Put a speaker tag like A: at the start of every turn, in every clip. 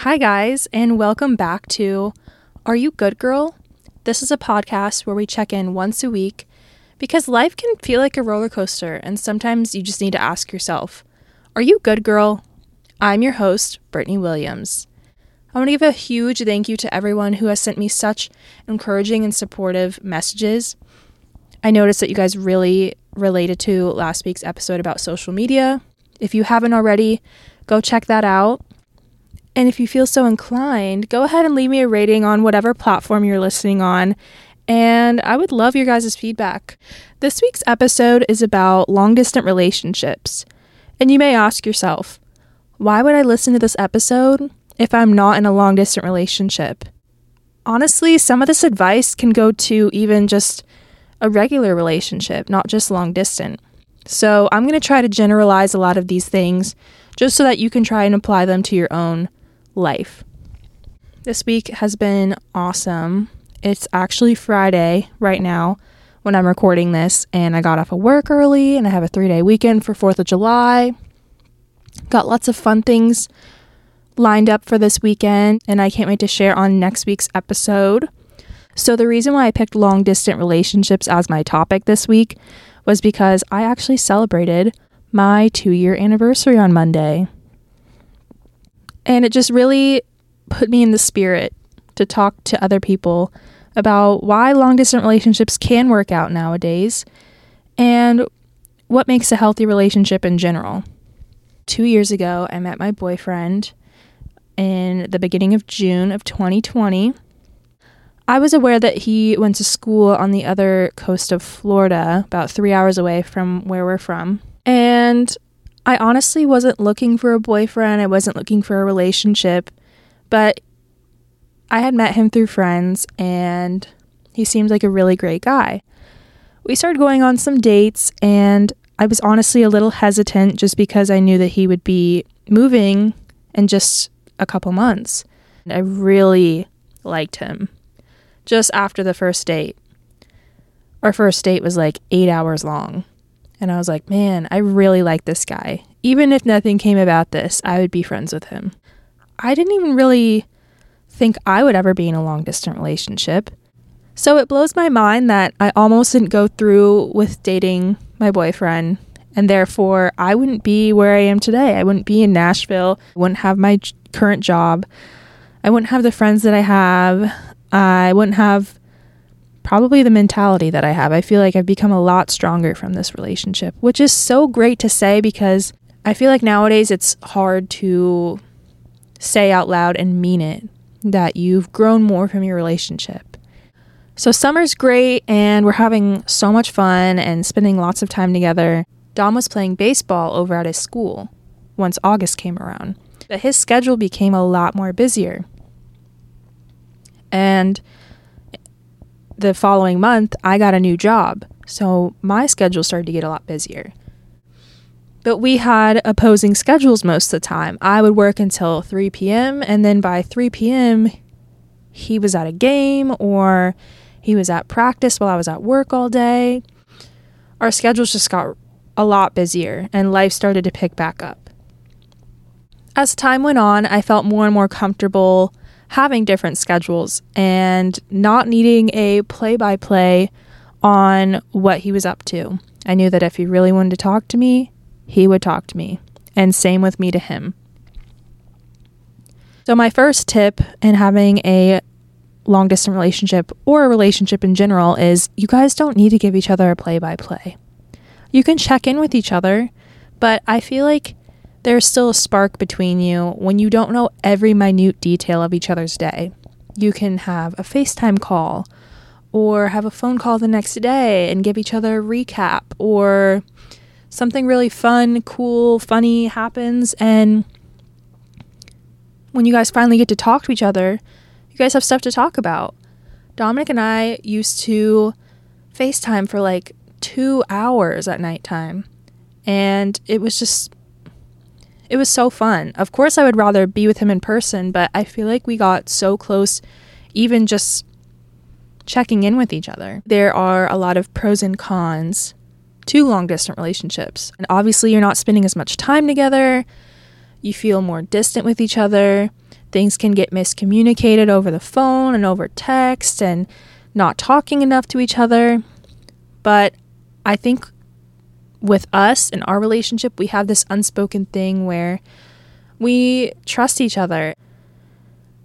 A: Hi, guys, and welcome back to Are You Good Girl? This is a podcast where we check in once a week because life can feel like a roller coaster, and sometimes you just need to ask yourself, Are you good, girl? I'm your host, Brittney Williams. I want to give a huge thank you to everyone who has sent me such encouraging and supportive messages. I noticed that you guys really related to last week's episode about social media. If you haven't already, go check that out. And if you feel so inclined, go ahead and leave me a rating on whatever platform you're listening on. And I would love your guys' feedback. This week's episode is about long distance relationships. And you may ask yourself, why would I listen to this episode if I'm not in a long distance relationship? Honestly, some of this advice can go to even just a regular relationship, not just long distance. So I'm going to try to generalize a lot of these things just so that you can try and apply them to your own life. This week has been awesome. It's actually Friday right now when I'm recording this, and I got off of work early and I have a three day weekend for 4th of July. Got lots of fun things lined up for this weekend, and I can't wait to share on next week's episode. So, the reason why I picked long distance relationships as my topic this week was because I actually celebrated my two year anniversary on Monday. And it just really put me in the spirit to talk to other people about why long distance relationships can work out nowadays and what makes a healthy relationship in general. Two years ago, I met my boyfriend in the beginning of June of 2020. I was aware that he went to school on the other coast of Florida, about three hours away from where we're from. And I honestly wasn't looking for a boyfriend, I wasn't looking for a relationship, but I had met him through friends and he seemed like a really great guy. We started going on some dates, and I was honestly a little hesitant just because I knew that he would be moving in just a couple months. And I really liked him just after the first date. Our first date was like eight hours long. And I was like, man, I really like this guy. Even if nothing came about this, I would be friends with him. I didn't even really think I would ever be in a long distance relationship. So it blows my mind that I almost didn't go through with dating my boyfriend. And therefore, I wouldn't be where I am today. I wouldn't be in Nashville. I wouldn't have my current job. I wouldn't have the friends that I have. I wouldn't have probably the mentality that I have. I feel like I've become a lot stronger from this relationship, which is so great to say because I feel like nowadays it's hard to say out loud and mean it that you've grown more from your relationship. So, summer's great and we're having so much fun and spending lots of time together. Dom was playing baseball over at his school once August came around, but his schedule became a lot more busier. And the following month, I got a new job. So my schedule started to get a lot busier. But we had opposing schedules most of the time. I would work until 3 p.m., and then by 3 p.m., he was at a game or he was at practice while I was at work all day. Our schedules just got a lot busier, and life started to pick back up. As time went on, I felt more and more comfortable having different schedules and not needing a play by play on what he was up to. I knew that if he really wanted to talk to me, he would talk to me, and same with me to him. So, my first tip in having a long distance relationship or a relationship in general is you guys don't need to give each other a play by play. You can check in with each other, but I feel like there's still a spark between you when you don't know every minute detail of each other's day. You can have a FaceTime call or have a phone call the next day and give each other a recap or something really fun, cool, funny happens and when you guys finally get to talk to each other, you guys have stuff to talk about. Dominic and I used to FaceTime for like two hours at nighttime. And it was just it was so fun. Of course, I would rather be with him in person, but I feel like we got so close, even just checking in with each other. There are a lot of pros and cons to long distance relationships. And obviously, you're not spending as much time together, you feel more distant with each other. things can get miscommunicated over the phone and over text and not talking enough to each other. But I think with us in our relationship, we have this unspoken thing where we trust each other.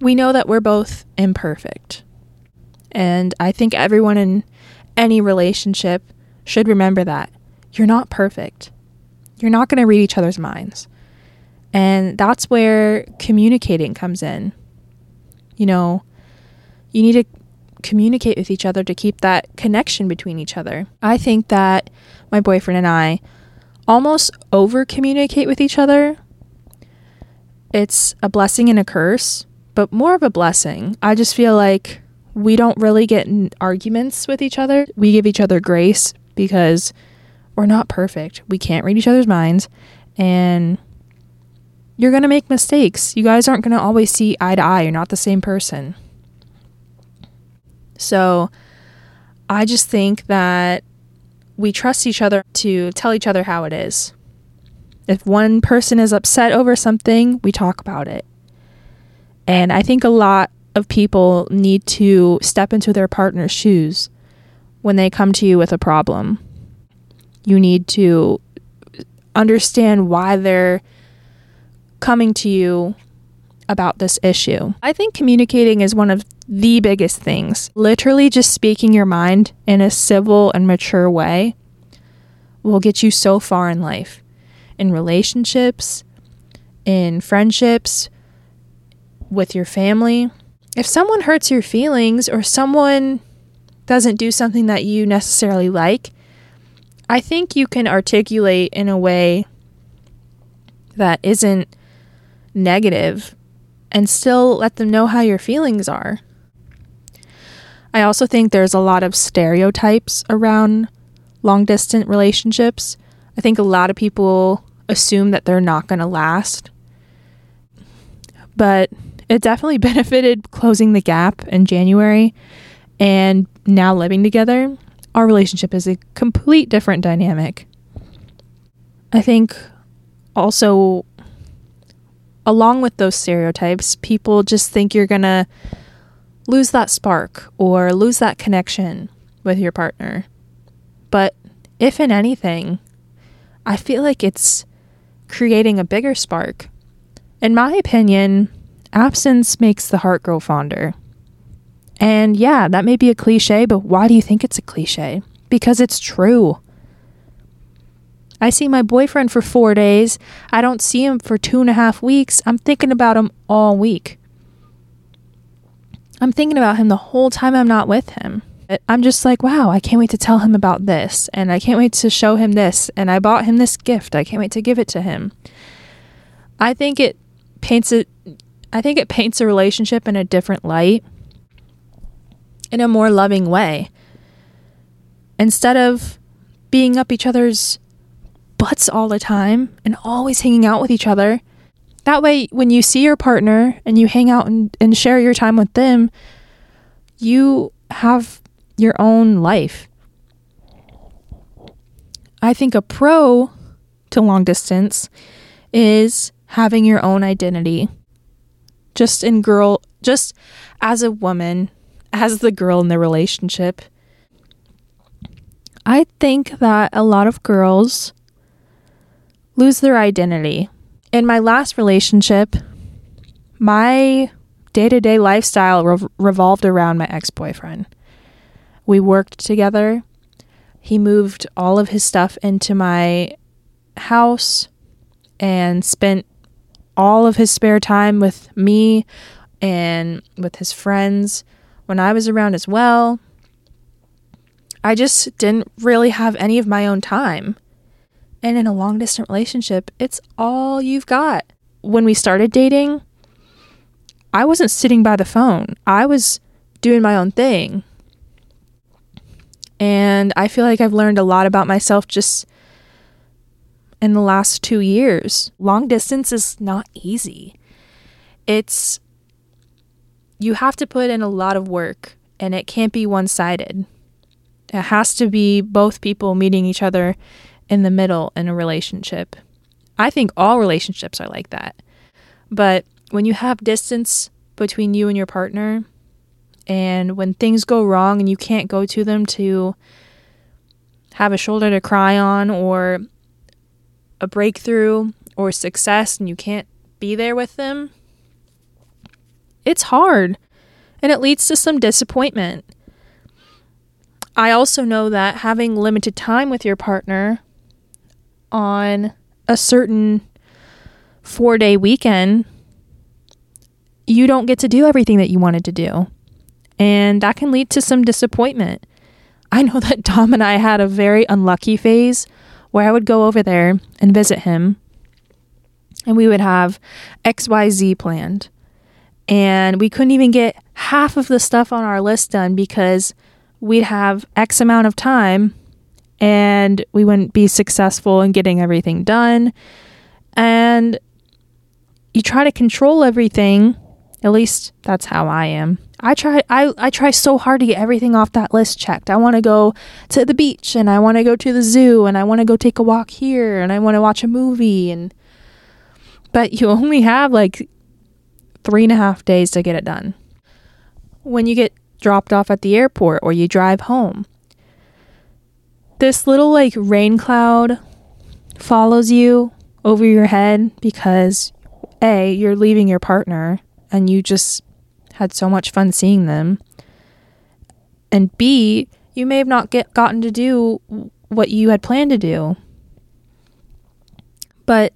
A: We know that we're both imperfect. And I think everyone in any relationship should remember that. You're not perfect. You're not going to read each other's minds. And that's where communicating comes in. You know, you need to communicate with each other to keep that connection between each other. I think that my boyfriend and I almost over communicate with each other. It's a blessing and a curse, but more of a blessing. I just feel like we don't really get in arguments with each other. We give each other grace because we're not perfect. We can't read each other's minds and you're going to make mistakes. You guys aren't going to always see eye to eye. You're not the same person. So I just think that we trust each other to tell each other how it is. If one person is upset over something, we talk about it. And I think a lot of people need to step into their partner's shoes when they come to you with a problem. You need to understand why they're coming to you about this issue. I think communicating is one of the biggest things. Literally, just speaking your mind in a civil and mature way will get you so far in life, in relationships, in friendships, with your family. If someone hurts your feelings or someone doesn't do something that you necessarily like, I think you can articulate in a way that isn't negative and still let them know how your feelings are. I also think there's a lot of stereotypes around long distance relationships. I think a lot of people assume that they're not going to last. But it definitely benefited closing the gap in January and now living together. Our relationship is a complete different dynamic. I think also along with those stereotypes, people just think you're going to lose that spark or lose that connection with your partner. But if in anything, I feel like it's creating a bigger spark. In my opinion, absence makes the heart grow fonder. And yeah, that may be a cliche, but why do you think it's a cliche? Because it's true. I see my boyfriend for four days. I don't see him for two and a half weeks. I'm thinking about him all week. I'm thinking about him the whole time I'm not with him. I'm just like, wow, I can't wait to tell him about this. And I can't wait to show him this. And I bought him this gift. I can't wait to give it to him. I think it paints it I think it paints a relationship in a different light, in a more loving way. Instead of being up each other's butts all the time and always hanging out with each other, that way, when you see your partner and you hang out and, and share your time with them, you have your own life. I think a pro to long distance is having your own identity. Just in girl, just as a woman, as the girl in the relationship. I think that a lot of girls lose their identity in my last relationship, my day to day lifestyle re- revolved around my ex boyfriend. We worked together. He moved all of his stuff into my house and spent all of his spare time with me and with his friends when I was around as well. I just didn't really have any of my own time. And in a long distance relationship, it's all you've got. When we started dating, I wasn't sitting by the phone, I was doing my own thing. And I feel like I've learned a lot about myself just in the last two years. Long distance is not easy. It's, you have to put in a lot of work and it can't be one sided. It has to be both people meeting each other in the middle in a relationship. I think all relationships are like that. But when you have distance between you and your partner, and when things go wrong and you can't go to them to have a shoulder to cry on or a breakthrough or success and you can't be there with them, it's hard and it leads to some disappointment. I also know that having limited time with your partner on a certain four day weekend, you don't get to do everything that you wanted to do. And that can lead to some disappointment. I know that Dom and I had a very unlucky phase where I would go over there and visit him, and we would have XYZ planned. And we couldn't even get half of the stuff on our list done because we'd have X amount of time and we wouldn't be successful in getting everything done. And you try to control everything. At least that's how I am. I try I, I try so hard to get everything off that list checked. I want to go to the beach and I want to go to the zoo and I want to go take a walk here and I want to watch a movie and but you only have like three and a half days to get it done. When you get dropped off at the airport or you drive home, this little like rain cloud follows you over your head because A, you're leaving your partner and you just had so much fun seeing them. And B, you may have not get gotten to do what you had planned to do. But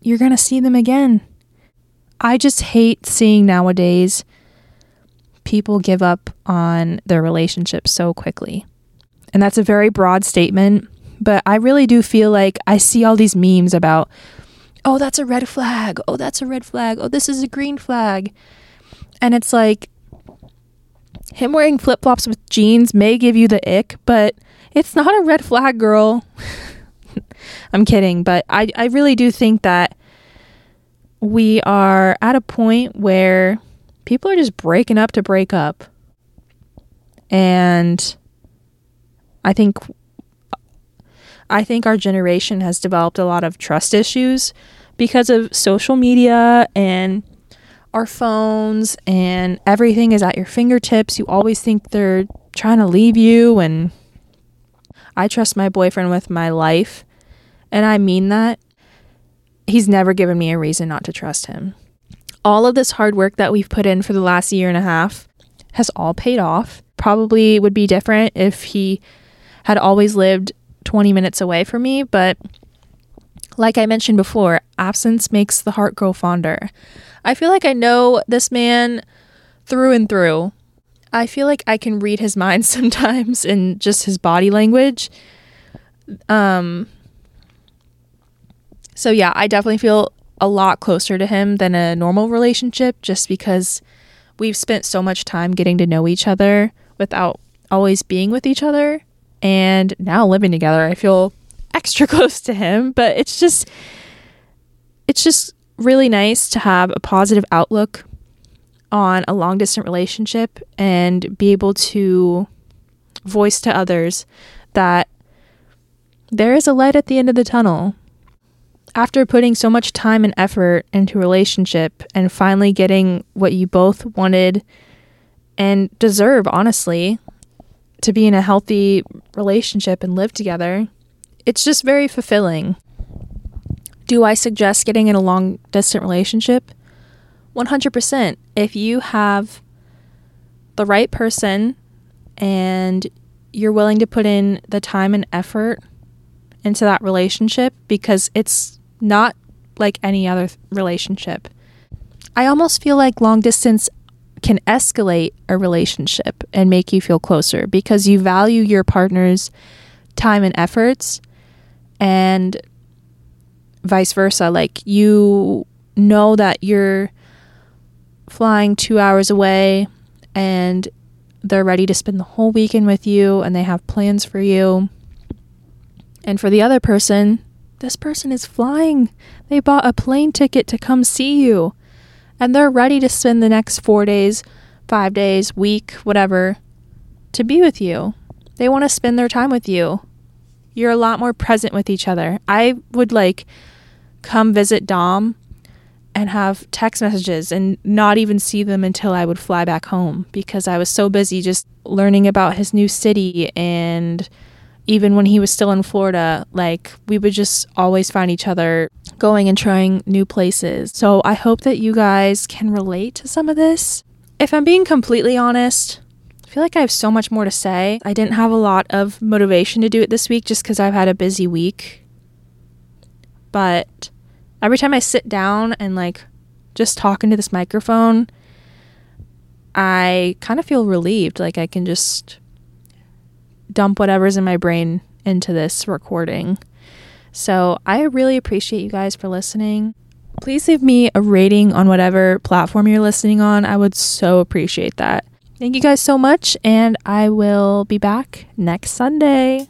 A: you're going to see them again. I just hate seeing nowadays people give up on their relationships so quickly. And that's a very broad statement, but I really do feel like I see all these memes about, oh, that's a red flag. Oh, that's a red flag. Oh, this is a green flag. And it's like him wearing flip flops with jeans may give you the ick, but it's not a red flag, girl. I'm kidding, but I, I really do think that we are at a point where people are just breaking up to break up. And I think I think our generation has developed a lot of trust issues because of social media and our phones and everything is at your fingertips. You always think they're trying to leave you and I trust my boyfriend with my life and I mean that. He's never given me a reason not to trust him. All of this hard work that we've put in for the last year and a half has all paid off. Probably would be different if he had always lived 20 minutes away from me, but like I mentioned before, absence makes the heart grow fonder. I feel like I know this man through and through. I feel like I can read his mind sometimes in just his body language. Um so yeah, I definitely feel a lot closer to him than a normal relationship just because we've spent so much time getting to know each other without always being with each other and now living together. I feel extra close to him, but it's just it's just really nice to have a positive outlook on a long distance relationship and be able to voice to others that there is a light at the end of the tunnel. After putting so much time and effort into a relationship and finally getting what you both wanted and deserve, honestly, to be in a healthy relationship and live together, it's just very fulfilling. Do I suggest getting in a long distance relationship? 100%. If you have the right person and you're willing to put in the time and effort into that relationship because it's not like any other relationship. I almost feel like long distance can escalate a relationship and make you feel closer because you value your partner's time and efforts and vice versa. Like you know that you're flying two hours away and they're ready to spend the whole weekend with you and they have plans for you. And for the other person, this person is flying. They bought a plane ticket to come see you and they're ready to spend the next four days, five days, week, whatever, to be with you. They want to spend their time with you. You're a lot more present with each other. I would like come visit Dom and have text messages and not even see them until I would fly back home because I was so busy just learning about his new city and even when he was still in Florida, like we would just always find each other going and trying new places. So I hope that you guys can relate to some of this. If I'm being completely honest, I feel like I have so much more to say. I didn't have a lot of motivation to do it this week just because I've had a busy week. But every time I sit down and like just talk into this microphone, I kind of feel relieved. Like I can just dump whatever's in my brain into this recording. So I really appreciate you guys for listening. Please leave me a rating on whatever platform you're listening on. I would so appreciate that. Thank you guys so much, and I will be back next Sunday.